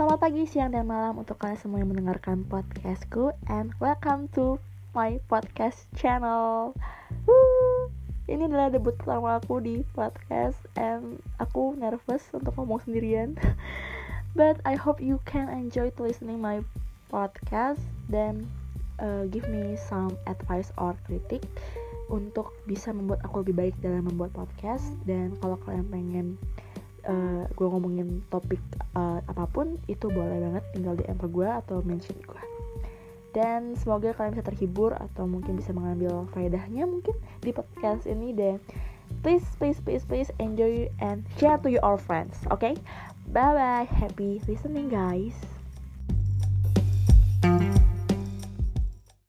Selamat pagi, siang, dan malam untuk kalian semua yang mendengarkan podcastku And welcome to my podcast channel. Woo! Ini adalah debut pertama aku di podcast And aku nervous untuk ngomong sendirian. But I hope you can enjoy to listening my podcast Dan uh, give me some advice or kritik Untuk bisa membuat aku lebih baik dalam membuat podcast. Dan kalau kalian pengen uh, gue ngomongin topik uh, apa pun itu boleh banget tinggal di ke gue atau mention gue dan semoga kalian bisa terhibur atau mungkin bisa mengambil faedahnya mungkin di podcast ini dan please please please please enjoy and share to your friends oke okay? bye bye happy listening guys